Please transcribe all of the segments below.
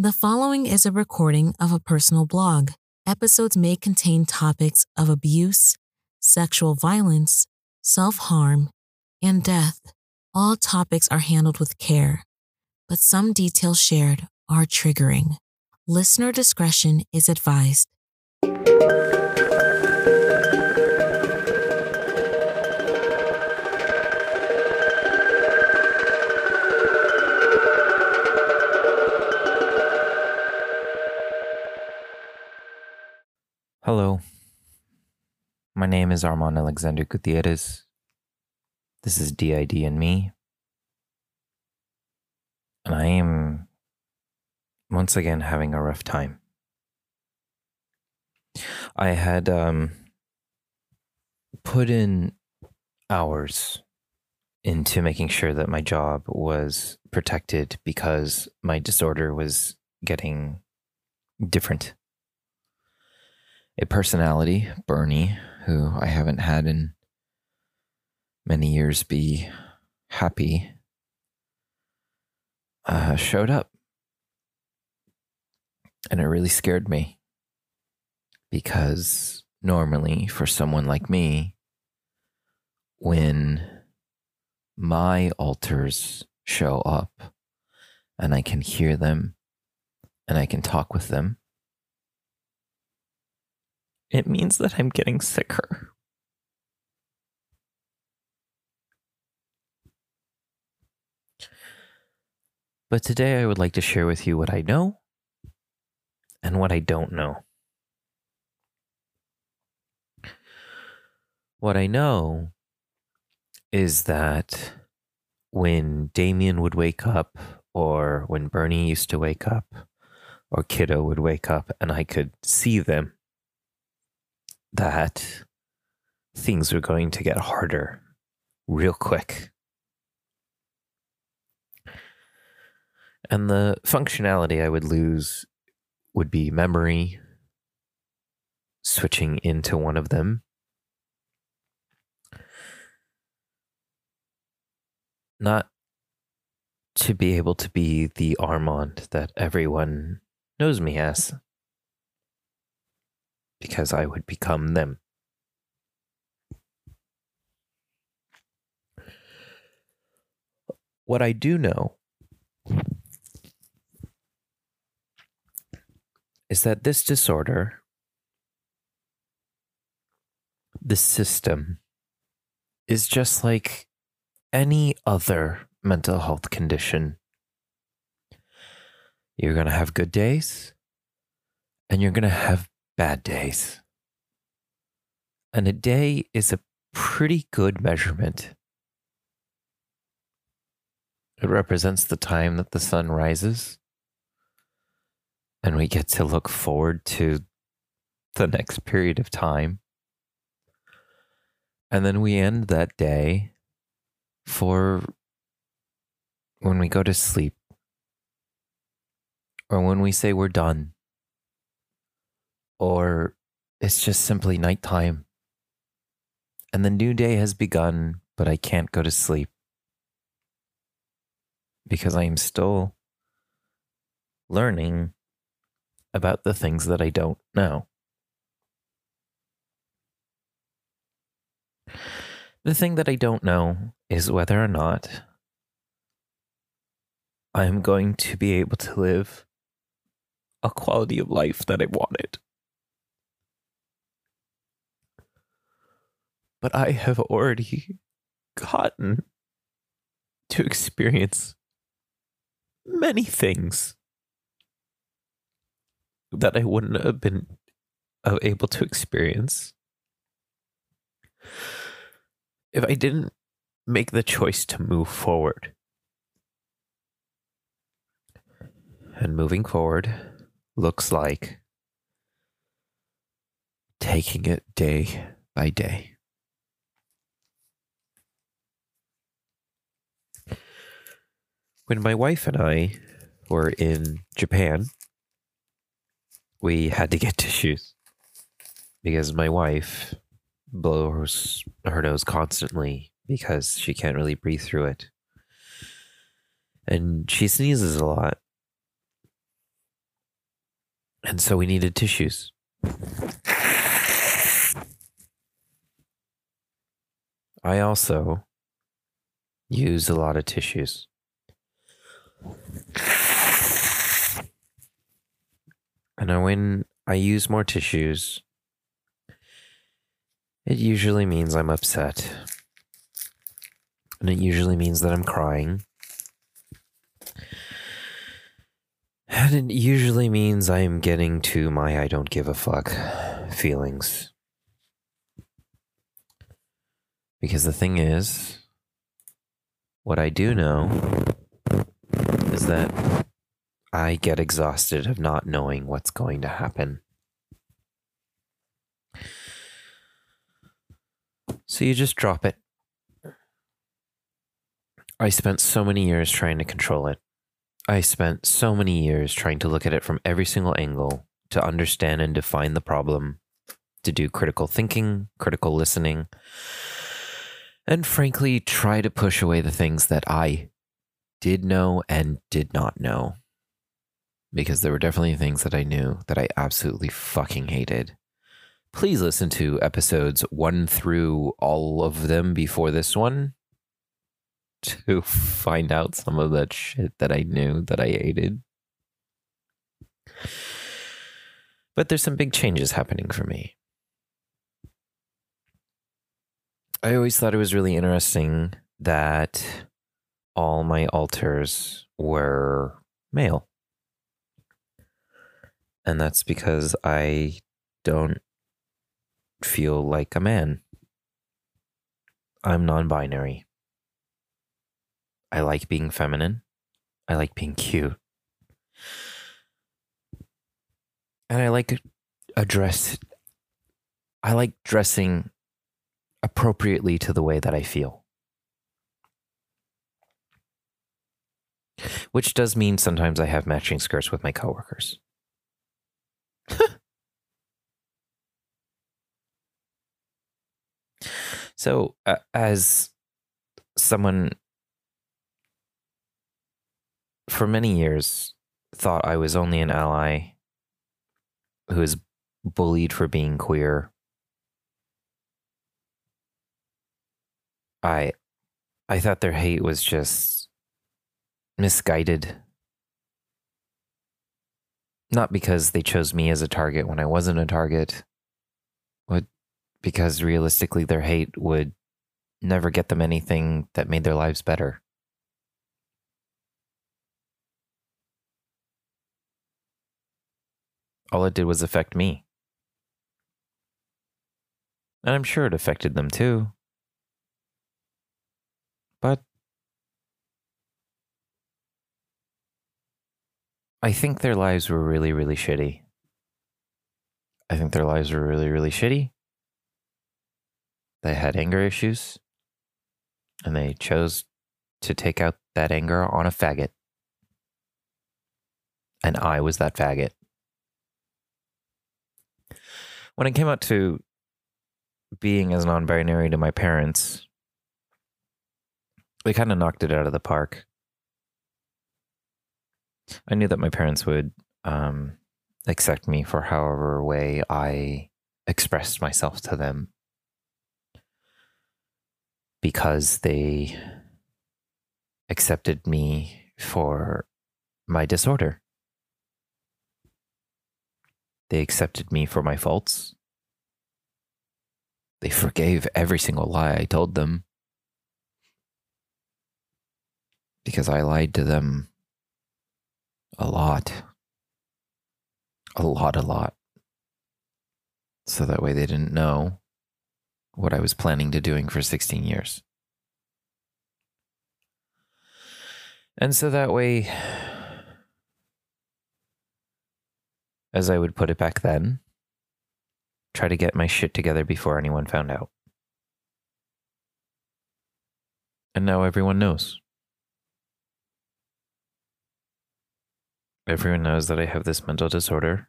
The following is a recording of a personal blog. Episodes may contain topics of abuse, sexual violence, self harm, and death. All topics are handled with care, but some details shared are triggering. Listener discretion is advised. Hello. My name is Armand Alexander Gutierrez. This is DID and me. And I am once again having a rough time. I had um, put in hours into making sure that my job was protected because my disorder was getting different a personality, Bernie, who I haven't had in many years be happy, uh, showed up. And it really scared me because normally, for someone like me, when my alters show up and I can hear them and I can talk with them, it means that I'm getting sicker. But today I would like to share with you what I know and what I don't know. What I know is that when Damien would wake up, or when Bernie used to wake up, or Kiddo would wake up, and I could see them, that things were going to get harder real quick. And the functionality I would lose would be memory, switching into one of them. Not to be able to be the Armand that everyone knows me as because I would become them. What I do know is that this disorder, this system, is just like any other mental health condition. You're going to have good days and you're going to have bad days. And a day is a pretty good measurement. It represents the time that the sun rises, and we get to look forward to the next period of time. And then we end that day for when we go to sleep or when we say we're done or it's just simply nighttime and the new day has begun, but I can't go to sleep because I am still learning about the things that I don't know. The thing that I don't know is whether or not I'm going to be able to live a quality of life that I wanted. But I have already gotten to experience many things that I wouldn't have been uh, able to experience if I didn't make the choice to move forward. And moving forward looks like taking it day by day. When my wife and I were in Japan, we had to get tissues because my wife blows her nose constantly because she can't really breathe through it. And she sneezes a lot. And so we needed tissues. I also use a lot of tissues. And when I use more tissues, it usually means I'm upset. And it usually means that I'm crying. And it usually means I'm getting to my I don't give a fuck feelings. Because the thing is, what I do know that I get exhausted of not knowing what's going to happen. So you just drop it. I spent so many years trying to control it. I spent so many years trying to look at it from every single angle, to understand and define the problem, to do critical thinking, critical listening, and frankly, try to push away the things that I did know and did not know. Because there were definitely things that I knew that I absolutely fucking hated. Please listen to episodes one through all of them before this one to find out some of that shit that I knew that I hated. But there's some big changes happening for me. I always thought it was really interesting that all my alters were male. And that's because I don't feel like a man. I'm non binary. I like being feminine. I like being cute. And I like a dress. I like dressing appropriately to the way that I feel. Which does mean sometimes I have matching skirts with my coworkers. so, uh, as someone for many years thought I was only an ally who was bullied for being queer. I I thought their hate was just misguided. Not because they chose me as a target when I wasn't a target, but because realistically their hate would never get them anything that made their lives better. all it did was affect me. And I'm sure it affected them too. But I think their lives were really, really shitty. I think their lives were really, really shitty. They had anger issues. And they chose to take out that anger on a faggot. And I was that faggot. when it came out to being as non-binary to my parents, they kind of knocked it out of the park. I knew that my parents would um, accept me for however way I expressed myself to them because they accepted me for my disorder. They accepted me for my faults. They forgave every single lie I told them. Because I lied to them a lot. A lot, a lot. So that way they didn't know what I was planning to doing for 16 years. And so that way as I would put it back then, try to get my shit together before anyone found out. And now everyone knows. Everyone knows that I have this mental disorder,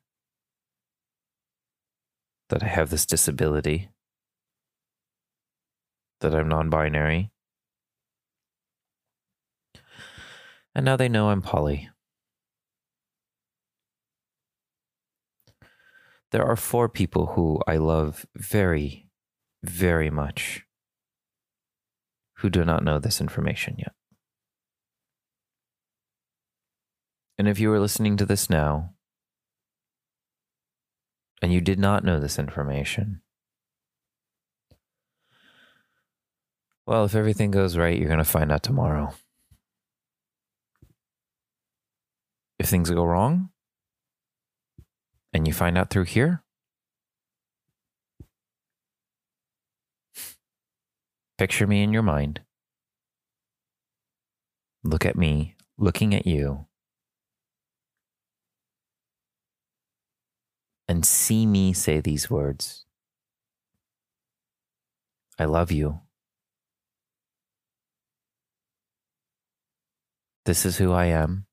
that I have this disability, that I'm non binary. And now they know I'm poly. there are four people who I love very, very much who do not know this information yet. And if you are listening to this now and you did not know this information, well, if everything goes right, you're going to find out tomorrow. If things go wrong and you find out through here, picture me in your mind. Look at me looking at you and see me say these words I love you. This is who I am.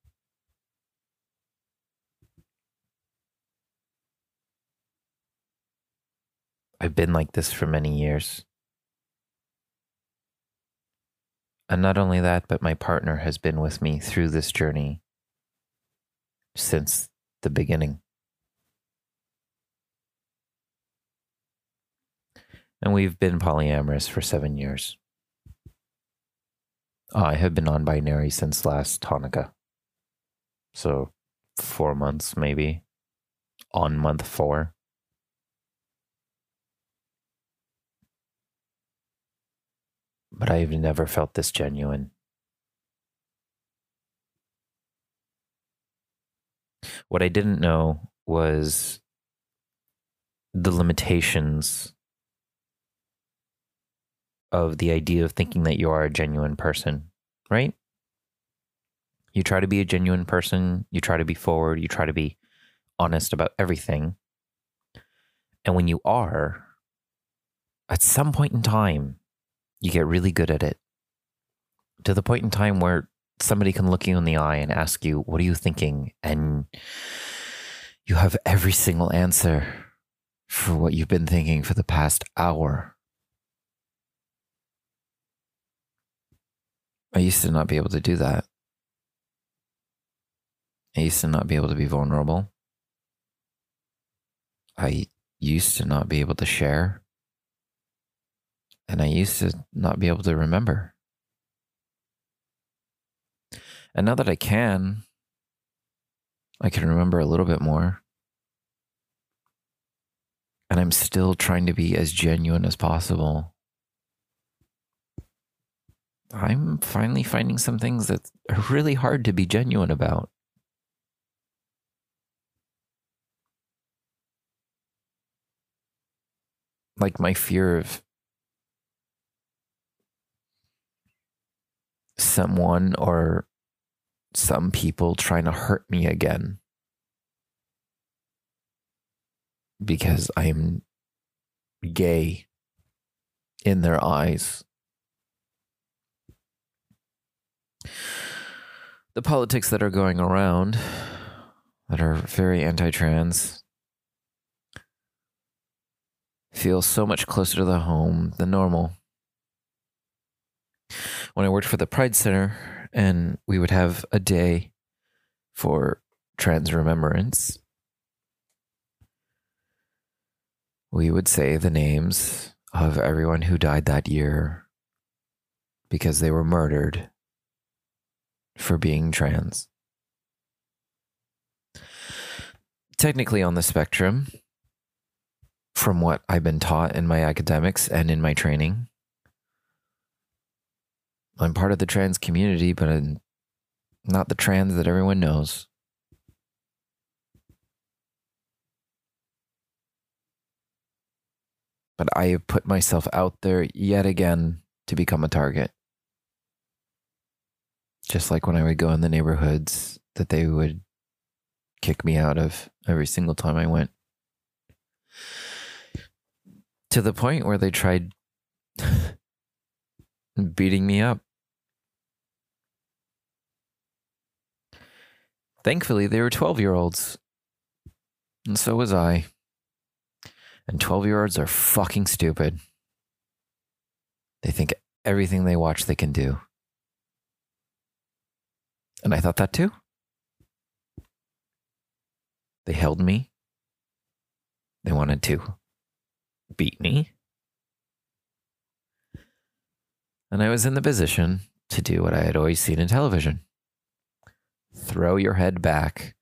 I've been like this for many years. And not only that, but my partner has been with me through this journey since the beginning. And we've been polyamorous for seven years. I have been non binary since last Hanukkah. So, four months maybe. On month four. But I've never felt this genuine. What I didn't know was the limitations of the idea of thinking that you are a genuine person, right? You try to be a genuine person, you try to be forward, you try to be honest about everything. And when you are, at some point in time, you get really good at it to the point in time where somebody can look you in the eye and ask you, What are you thinking? And you have every single answer for what you've been thinking for the past hour. I used to not be able to do that. I used to not be able to be vulnerable. I used to not be able to share. And I used to not be able to remember. And now that I can, I can remember a little bit more. And I'm still trying to be as genuine as possible I'm finally finding some things that are really hard to be genuine about. Like my fear of someone or some people trying to hurt me again because I'm gay in their eyes. The politics that are going around that are very anti trans feel so much closer to the home than normal. When I worked for the Pride Center and we would have a day for trans remembrance, we would say the names of everyone who died that year because they were murdered for being trans. Technically, on the spectrum, from what I've been taught in my academics and in my training, I'm part of the trans community, but I'm not the trans that everyone knows. But I have put myself out there yet again to become a target just like when I would go in the neighborhoods that they would kick me out of every single time I went. To the point where they tried beating me up. Thankfully, they were 12 year olds. And so was I. And 12 year olds are fucking stupid. They think everything they watch they can do. And I thought that too. They held me. They wanted to beat me. And I was in the position to do what I had always seen in television throw your head back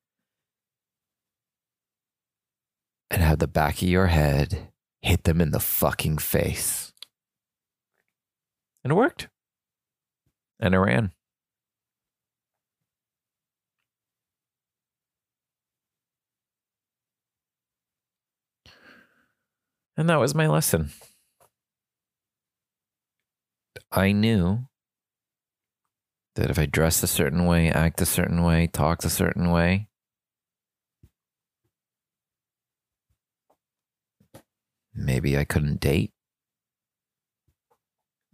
and have the back of your head hit them in the fucking face. And it worked. And I ran. And that was my lesson. I knew that if I dressed a certain way, act a certain way, talk a certain way, maybe I couldn't date.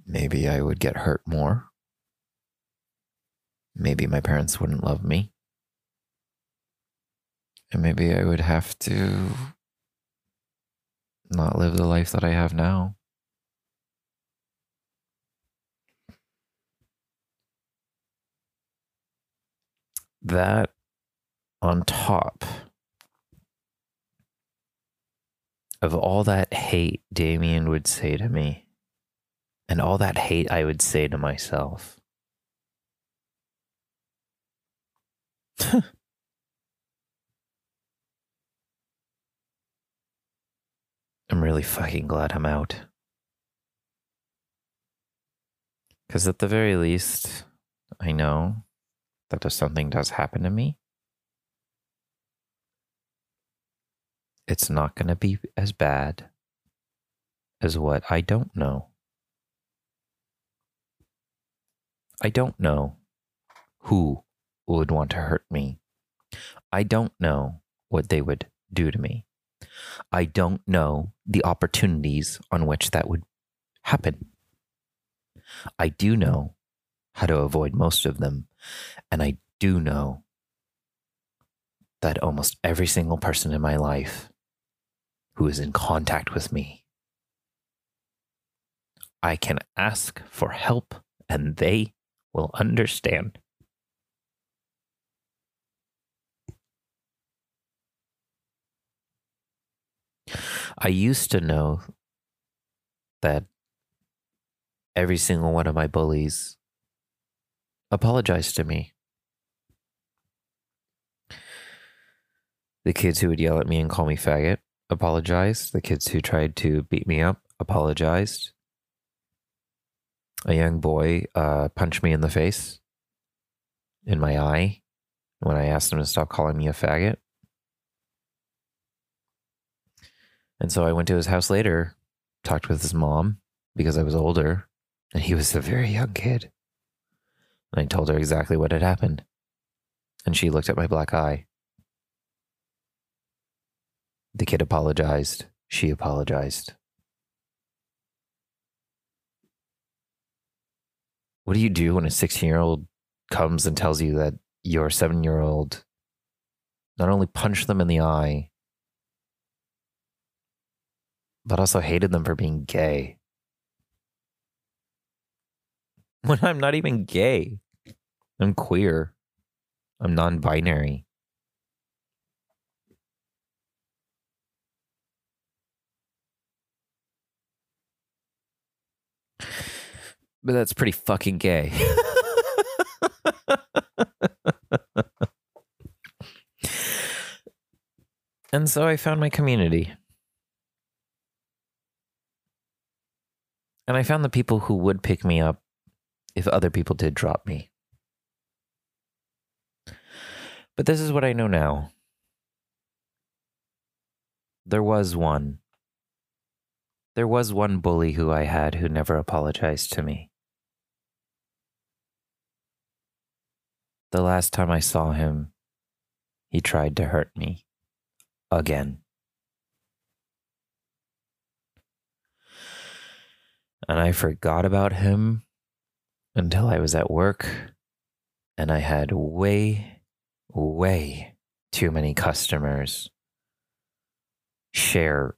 Maybe I would get hurt more. Maybe my parents wouldn't love me. And maybe I would have to not live the life that I have now. That on top of all that hate Damien would say to me, and all that hate I would say to myself. I'm really fucking glad I'm out. Because at the very least, I know that if something does happen to me, it's not going to be as bad as what I don't know. I don't know who would want to hurt me. I don't know what they would do to me. I don't know the opportunities on which that would happen. I do know how to avoid most of them, and I do know that almost every single person in my life who is in contact with me, I can ask for help and they will understand. I used to know that every single one of my bullies apologized to me. The kids who would yell at me and call me faggot apologized. The kids who tried to beat me up apologized. A young boy uh, punched me in the face, in my eye, when I asked him to stop calling me a faggot. And so I went to his house later, talked with his mom because I was older, and he was a very young kid. And I told her exactly what had happened. And she looked at my black eye. The kid apologized. She apologized. What do you do when a 16 year old comes and tells you that your seven year old not only punched them in the eye, but also hated them for being gay. When I'm not even gay, I'm queer, I'm non binary. But that's pretty fucking gay. and so I found my community. And I found the people who would pick me up if other people did drop me. But this is what I know now. There was one. There was one bully who I had who never apologized to me. The last time I saw him, he tried to hurt me again. And I forgot about him until I was at work and I had way, way too many customers share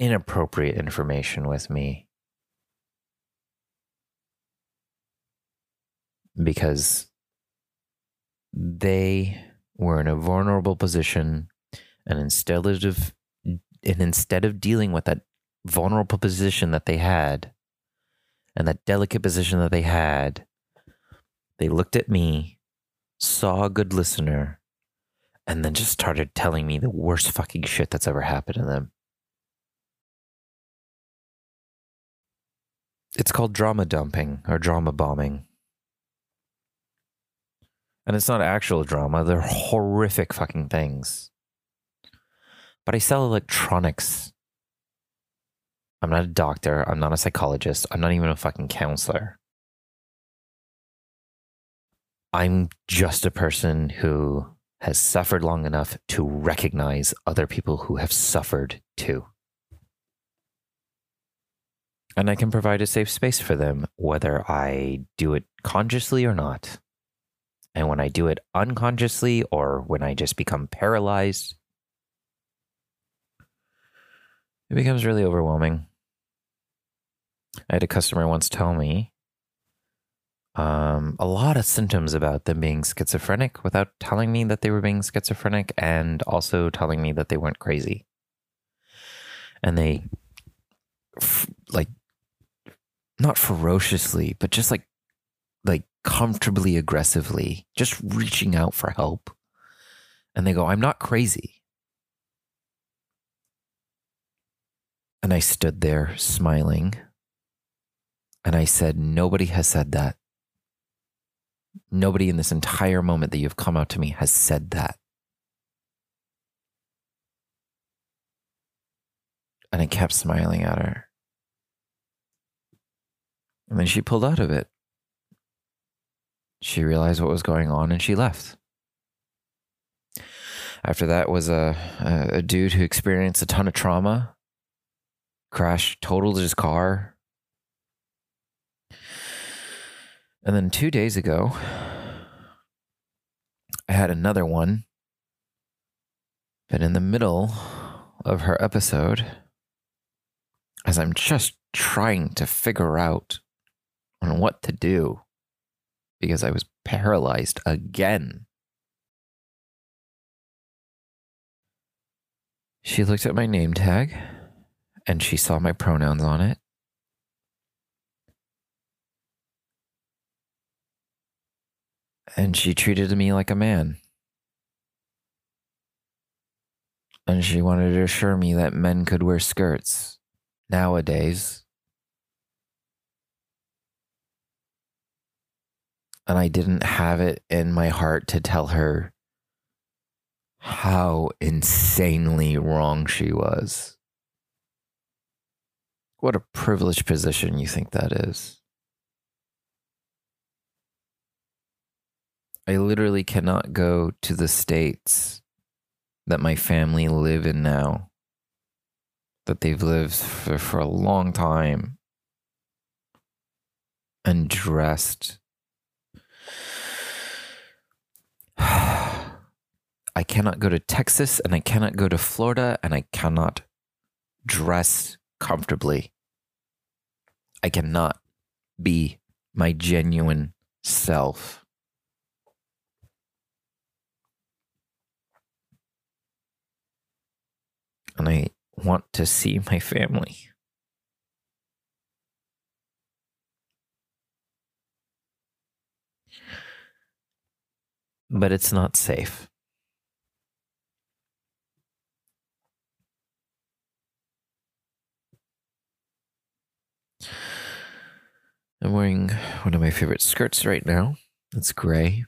inappropriate information with me because they were in a vulnerable position and instead of and instead of dealing with that vulnerable position that they had and that delicate position that they had, they looked at me, saw a good listener, and then just started telling me the worst fucking shit that's ever happened to them. It's called drama dumping or drama bombing. And it's not actual drama, they're horrific fucking things. But I sell electronics. I'm not a doctor, I'm not a psychologist, I'm not even a fucking counselor. I'm just a person who has suffered long enough to recognize other people who have suffered too. And I can provide a safe space for them, whether I do it consciously or not. And when I do it unconsciously or when I just become paralyzed, it becomes really overwhelming. I had a customer once tell me um, a lot of symptoms about them being schizophrenic without telling me that they were being schizophrenic and also telling me that they weren't crazy. And they, like, not ferociously, but just like, like comfortably aggressively, just reaching out for help. And they go, I'm not crazy. And I stood there smiling. And I said, Nobody has said that. Nobody in this entire moment that you've come out to me has said that. And I kept smiling at her. And then she pulled out of it. She realized what was going on and she left. After that was a, a, a dude who experienced a ton of trauma, crashed, totaled his car. And then two days ago, I had another one. But in the middle of her episode, as I'm just trying to figure out on what to do, because I was paralyzed again. She looked at my name tag and she saw my pronouns on it. And she treated me like a man. And she wanted to assure me that men could wear skirts nowadays and I didn't have it in my heart to tell her how insanely wrong she was. What a privileged position you think that is. I literally cannot go to the states that my family live in now, that they've lived for, for a long time, and dressed I cannot go to Texas and I cannot go to Florida and I cannot dress comfortably. I cannot be my genuine self. And I want to see my family. But it's not safe. I'm wearing one of my favorite skirts right now. It's gray,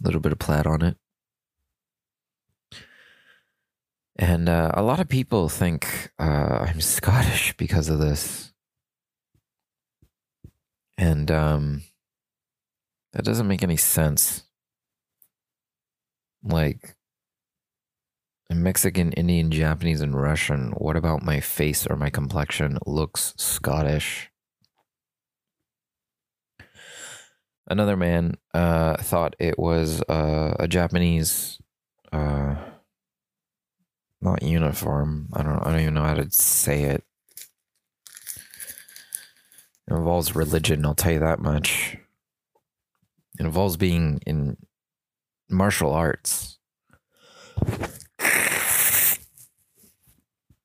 a little bit of plaid on it. And uh, a lot of people think uh, I'm Scottish because of this. And um, that doesn't make any sense. Like, Mexican, Indian, Japanese, and Russian. What about my face or my complexion looks Scottish? another man uh, thought it was uh, a Japanese, uh, not uniform. I don't. I don't even know how to say it. It involves religion. I'll tell you that much. It involves being in martial arts.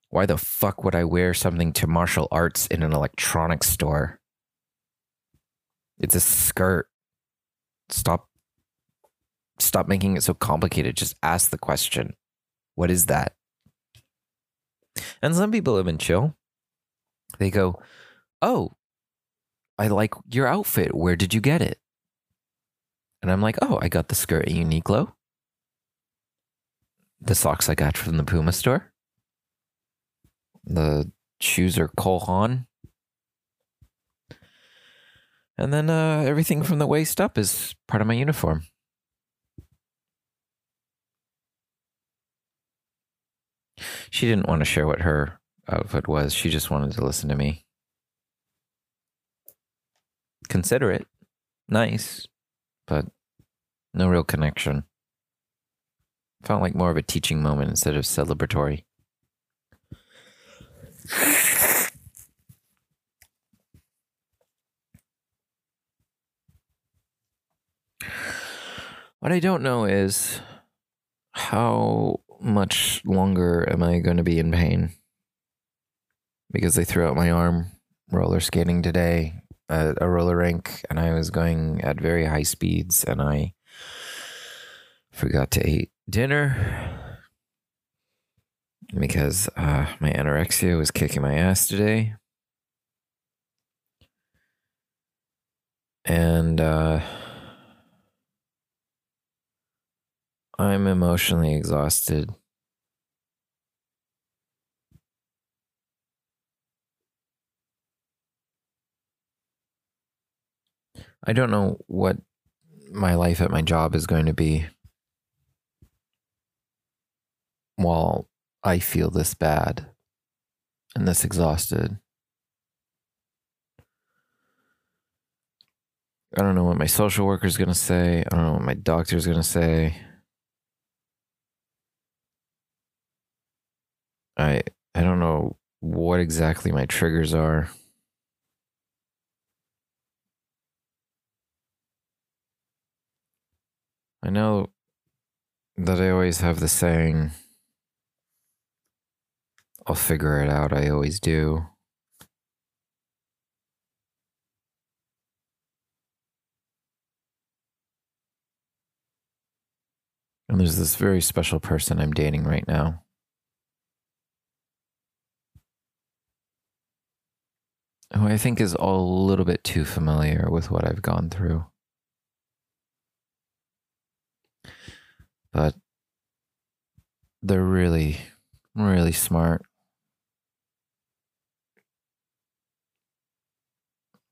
Why the fuck would I wear something to martial arts in an electronics store? It's a skirt. Stop stop making it so complicated. Just ask the question. What is that? And some people have been chill. They go, "Oh, I like your outfit. Where did you get it?" And I'm like, "Oh, I got the skirt at Uniqlo. The socks I got from the Puma store. The shoes are Cole Haan. And then uh, everything from the waist up is part of my uniform. She didn't want to share what her outfit was. She just wanted to listen to me. Considerate, nice, but no real connection. Felt like more of a teaching moment instead of celebratory. What I don't know is how much longer am I going to be in pain? Because they threw out my arm roller skating today at a roller rink and I was going at very high speeds and I forgot to eat dinner because uh, my anorexia was kicking my ass today. And uh, I'm emotionally exhausted. I don't know what my life at my job is going to be while I feel this bad and this exhausted. I don't know what my social worker is going to say. I don't know what my doctor is going to say. I I don't know what exactly my triggers are. I know that I always have the saying, I'll figure it out. I always do. And there's this very special person I'm dating right now. Who I think is a little bit too familiar with what I've gone through. But they're really, really smart.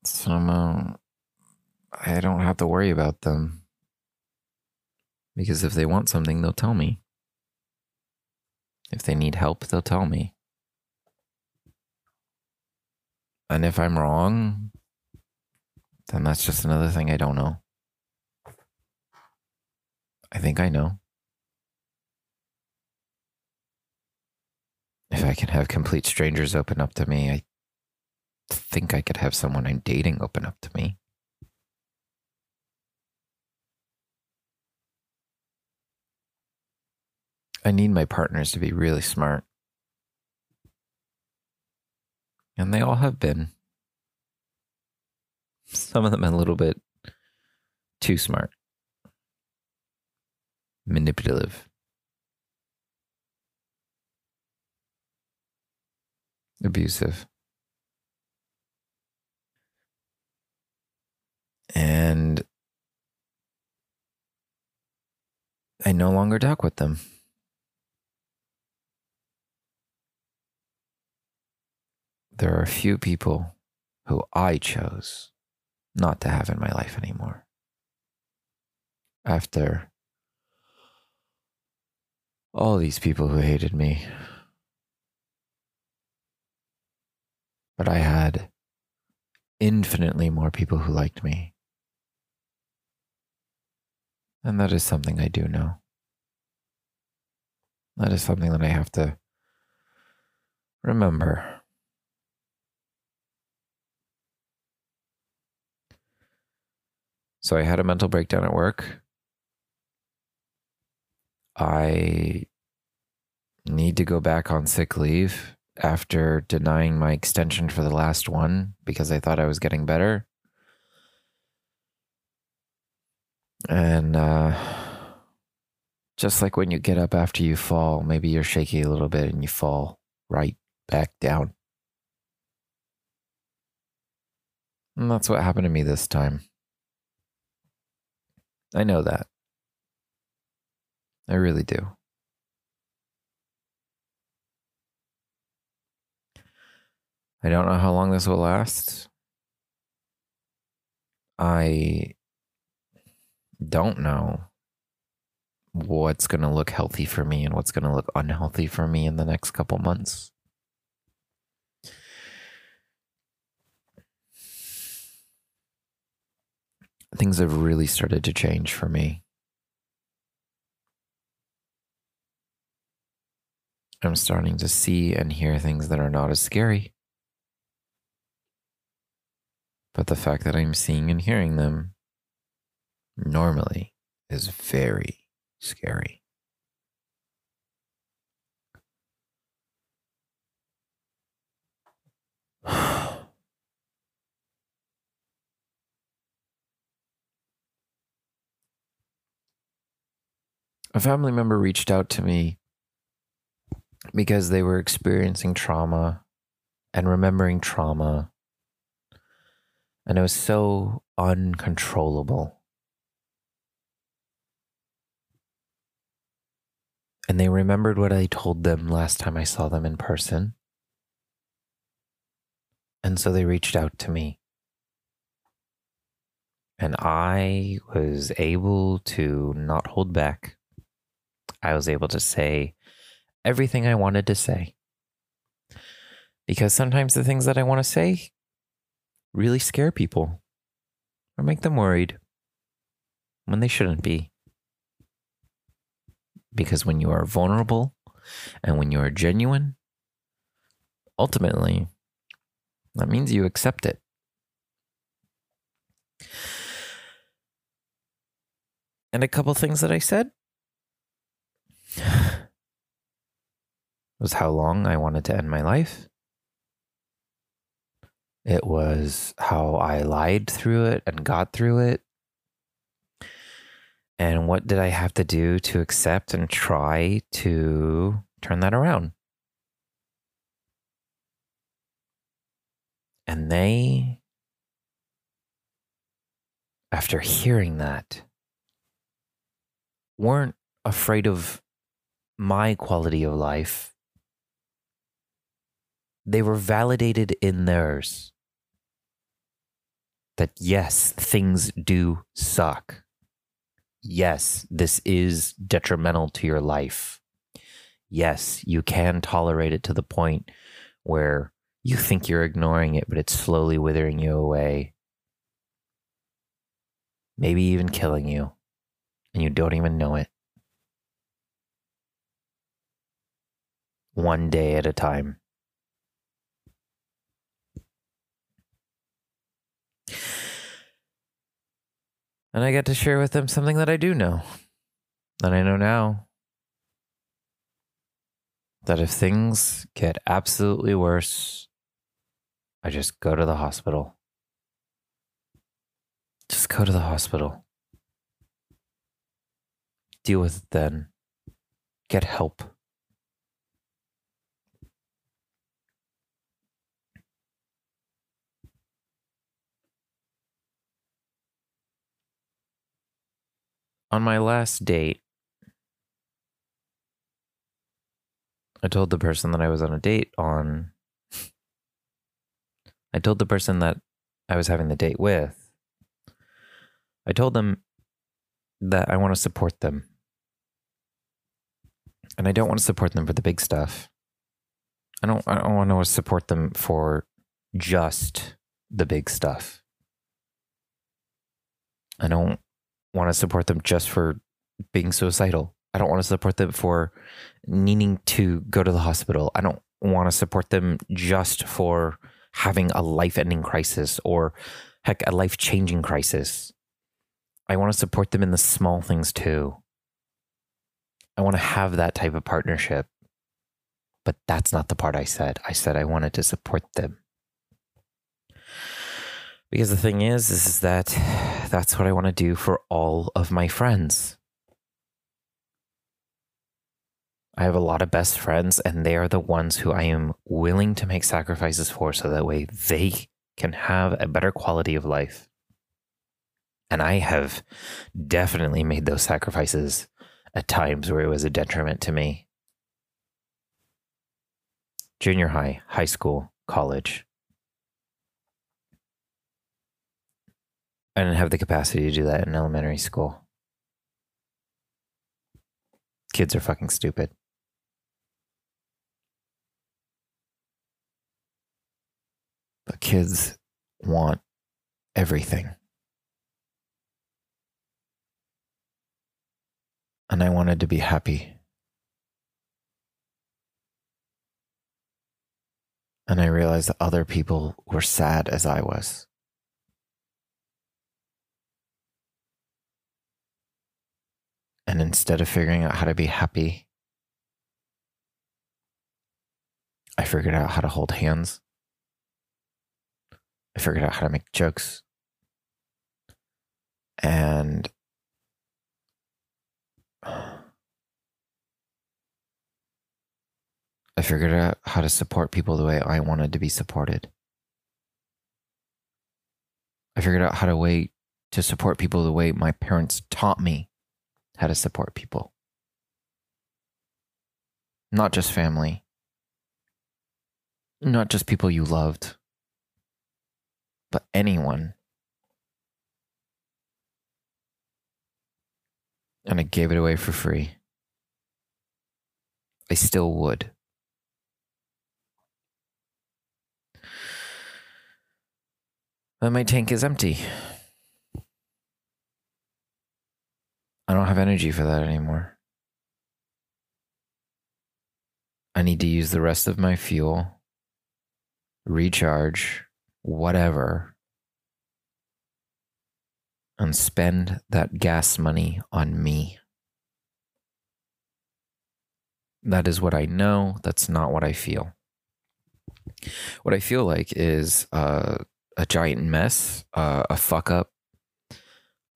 So uh, I don't have to worry about them. Because if they want something, they'll tell me. If they need help, they'll tell me. And if I'm wrong, then that's just another thing I don't know. I think I know. If I can have complete strangers open up to me, I think I could have someone I'm dating open up to me. I need my partners to be really smart. And they all have been. Some of them a little bit too smart, manipulative, abusive. And I no longer talk with them. There are a few people who I chose not to have in my life anymore. After all these people who hated me. But I had infinitely more people who liked me. And that is something I do know. That is something that I have to remember. So I had a mental breakdown at work. I need to go back on sick leave after denying my extension for the last one because I thought I was getting better. And uh, just like when you get up after you fall, maybe you're shaky a little bit and you fall right back down. And that's what happened to me this time. I know that. I really do. I don't know how long this will last. I don't know what's going to look healthy for me and what's going to look unhealthy for me in the next couple months. Things have really started to change for me. I'm starting to see and hear things that are not as scary. But the fact that I'm seeing and hearing them normally is very scary. A family member reached out to me because they were experiencing trauma and remembering trauma and it was so uncontrollable. And they remembered what I told them last time I saw them in person. And so they reached out to me. And I was able to not hold back. I was able to say everything I wanted to say. Because sometimes the things that I want to say really scare people or make them worried when they shouldn't be. Because when you are vulnerable and when you are genuine, ultimately, that means you accept it. And a couple things that I said was how long I wanted to end my life it was how I lied through it and got through it. And what did I have to do to accept and try to turn that around? And they, after hearing that, weren't afraid of my quality of life. They were validated in theirs that yes, things do suck. Yes, this is detrimental to your life. Yes, you can tolerate it to the point where you think you're ignoring it, but it's slowly withering you away. Maybe even killing you, and you don't even know it. One day at a time. And I get to share with them something that I do know, that I know now. That if things get absolutely worse, I just go to the hospital. Just go to the hospital. Deal with it then. Get help. On my last date, I told the person that I was on a date on. I told the person that I was having the date with. I told them that I want to support them. And I don't want to support them for the big stuff. I don't I don't want to support them for just the big stuff. I don't want to support them just for being suicidal. I don't want to support them for needing to go to the hospital. I don't want to support them just for having a life ending crisis or, heck, a life changing crisis. I want to support them in the small things too. I want to have that type of partnership. But that's not the part I said. I said I wanted to support them. Because the thing is, is, that that's what I want to do for all of my friends. I have a lot of best friends, and they are the ones who I am willing to make sacrifices for so that way they can have a better quality of life. And I have definitely made those sacrifices at times where it was a detriment to me. Junior high, high school, college. I didn't have the capacity to do that in elementary school. Kids are fucking stupid. But kids want everything. And I wanted to be happy. And I realized that other people were sad as I was. And instead of figuring out how to be happy, I figured out how to hold hands. I figured out how to make jokes. And I figured out how to support people the way I wanted to be supported. I figured out how to wait to support people the way my parents taught me how to support people. Not just family. Not just people you loved but anyone. And I gave it away for free. I still would. But my tank is empty. I don't have energy for that anymore. I need to use the rest of my fuel, recharge, whatever and spend that gas money on me. That is what I know. That's not what I feel. What I feel like is uh, a giant mess, uh, a fuck up,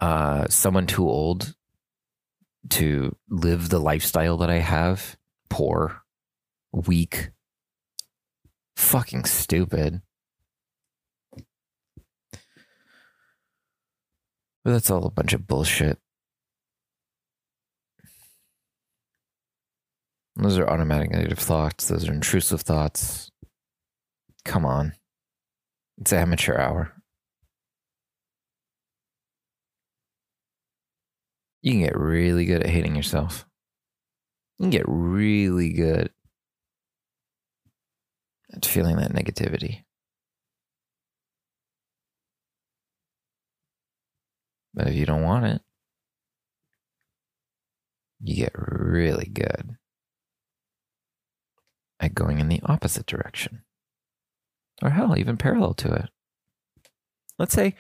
uh, someone too old to live the lifestyle that I have, poor, weak, fucking stupid. But that's all a bunch of bullshit. Those are automatic negative thoughts. Those are intrusive thoughts. Come on. It's amateur hour. You can get really good at hating yourself. You can get really good at feeling that negativity. But if you don't want it, you get really good at going in the opposite direction. Or hell, even parallel to it. Let's say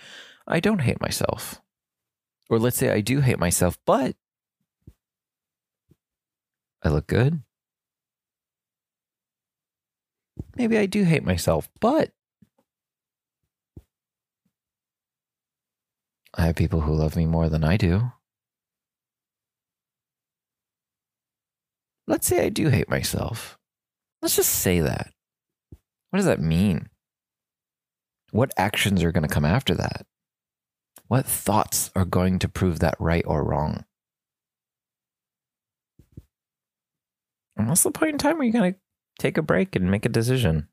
I don't hate myself. Or let's say I do hate myself, but I look good. Maybe I do hate myself, but I have people who love me more than I do. Let's say I do hate myself. Let's just say that. What does that mean? What actions are going to come after that? What thoughts are going to prove that right or wrong? And what's the point in time where you're going to take a break and make a decision?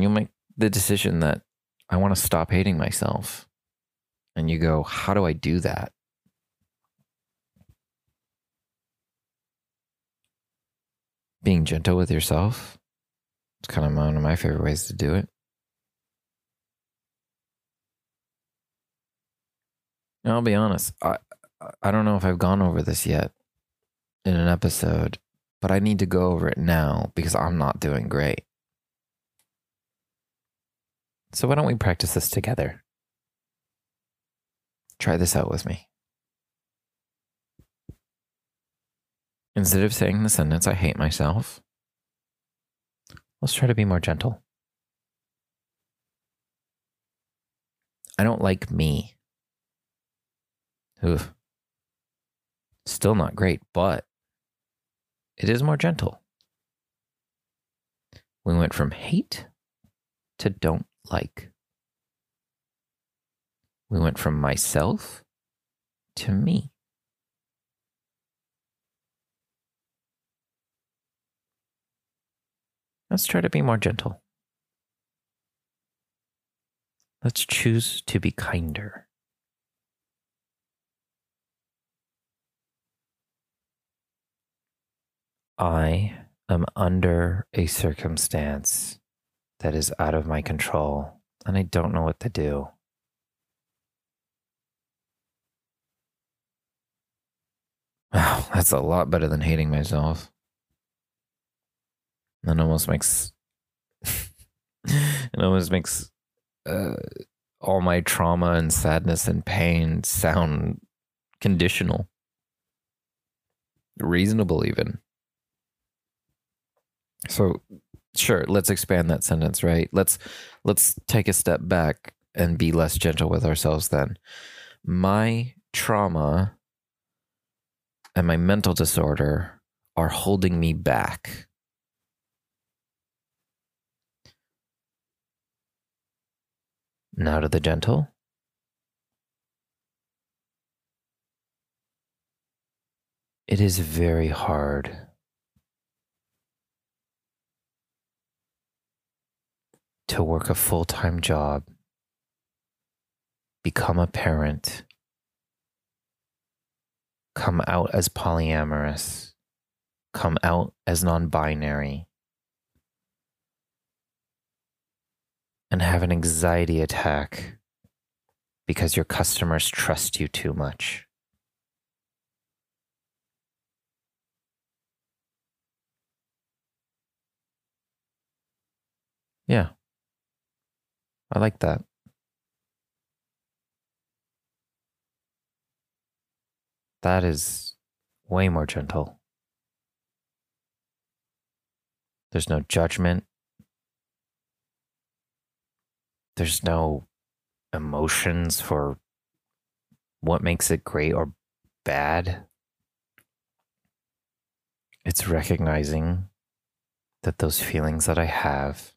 You'll make the decision that I want to stop hating myself. And you go, how do I do that? Being gentle with yourself. It's kind of one of my favorite ways to do it. I'll be honest. I I don't know if I've gone over this yet in an episode, but I need to go over it now because I'm not doing great. So, why don't we practice this together? Try this out with me. instead of saying the sentence, I hate myself, let's try to be more gentle. I don't like me. Oof. Still not great, but it is more gentle. We went from hate to don't like. We went from myself to me. Let's try to be more gentle. Let's choose to be kinder. I am under a circumstance that is out of my control and I don't know what to do. Wow, that's a lot better than hating myself. That almost makes it almost makes uh, all my trauma and sadness and pain sound conditional, reasonable, even. So, sure, let's expand that sentence, right? Let's let's take a step back and be less gentle with ourselves. Then, my trauma and my mental disorder are holding me back Now to the gentle. It is very hard to work a full time job, become a parent, come out as polyamorous, come out as non binary, and have an anxiety attack because your customers trust you too much. Yeah. I like that. That is way more gentle. There's no judgment. there's no emotions for what makes it great or bad. It's recognizing that those feelings that I have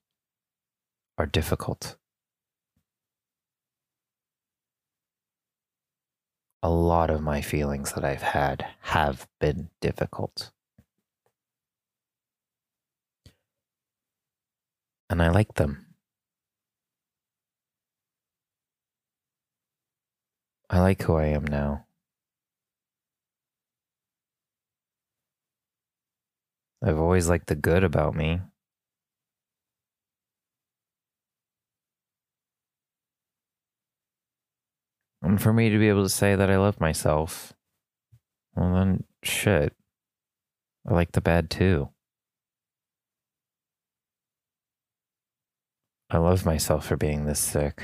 are difficult. A lot of my feelings that I've had have been difficult. And I like them. I like who I am now. I've always liked the good about me. And for me to be able to say that I love myself, well, then shit. I like the bad too. I love myself for being this sick.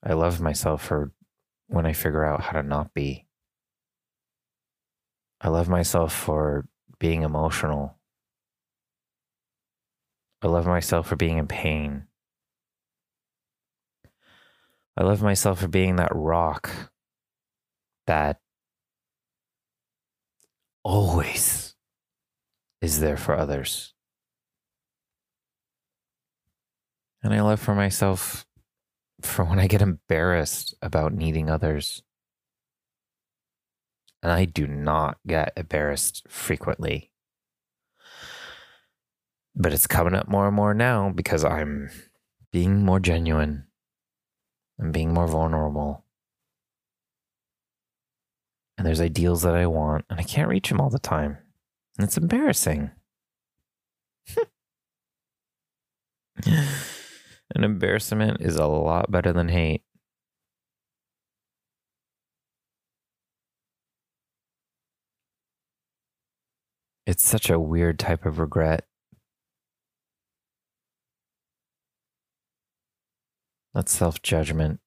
I love myself for when I figure out how to not be. I love myself for being emotional. I love myself for being in pain. I love myself for being that rock that always is there for others. And I love for myself for when I get embarrassed about needing others. And I do not get embarrassed frequently. But it's coming up more and more now because I'm being more genuine. I'm being more vulnerable. And there's ideals that I want, and I can't reach them all the time. And it's embarrassing. An embarrassment is a lot better than hate. It's such a weird type of regret. That's self judgment.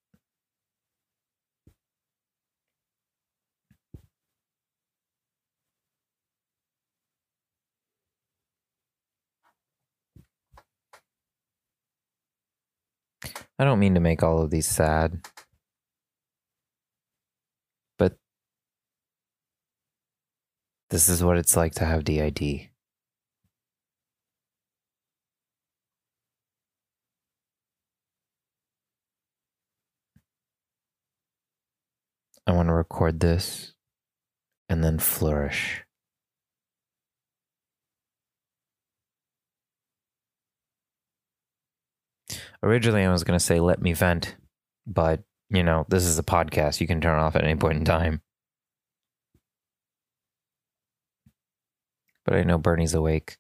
I don't mean to make all of these sad, but this is what it's like to have DID. I want to record this and then flourish. Originally, I was going to say, let me vent, but you know, this is a podcast. You can turn off at any point in time. But I know Bernie's awake.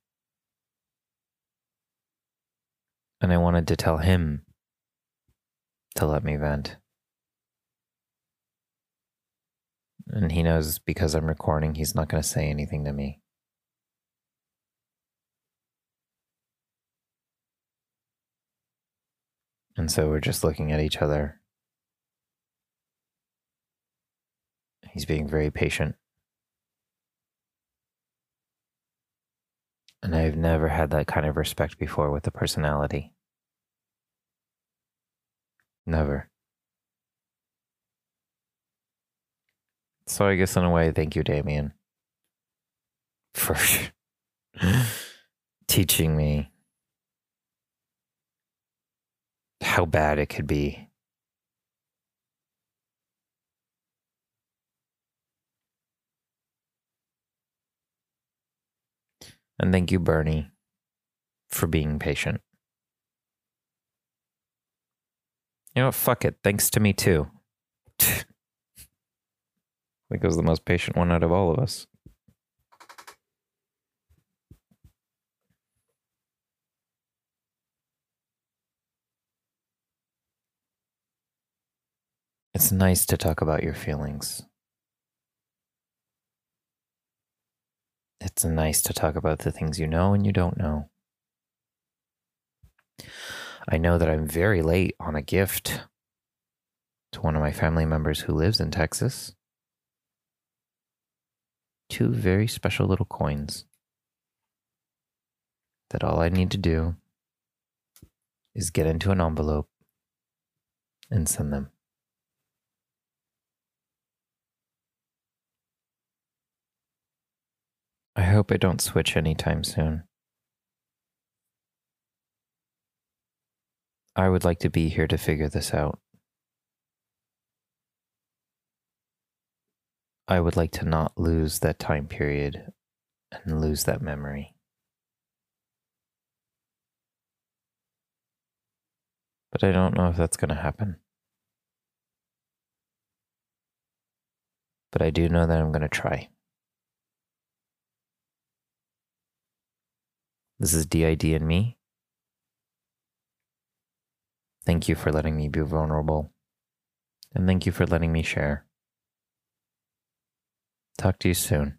And I wanted to tell him to let me vent. And he knows because I'm recording, he's not going to say anything to me. And so we're just looking at each other. He's being very patient. And I've never had that kind of respect before with a personality. Never. So I guess in a way, thank you, Damien, for teaching me how bad it could be. And thank you, Bernie, for being patient. You know? Fuck it. Thanks to me, too. I think I was the most patient one out of all of us. It's nice to talk about your feelings. It's nice to talk about the things you know and you don't know. I know that I'm very late on a gift to one of my family members who lives in Texas two very special little coins that all I need to do is get into an envelope and send them. I hope I don't switch anytime soon. I would like to be here to figure this out. I would like to not lose that time period and lose that memory. But I don't know if that's going to happen. But I do know that I'm going to try. This is DID and me. Thank you for letting me be vulnerable. And thank you for letting me share. Talk to you soon.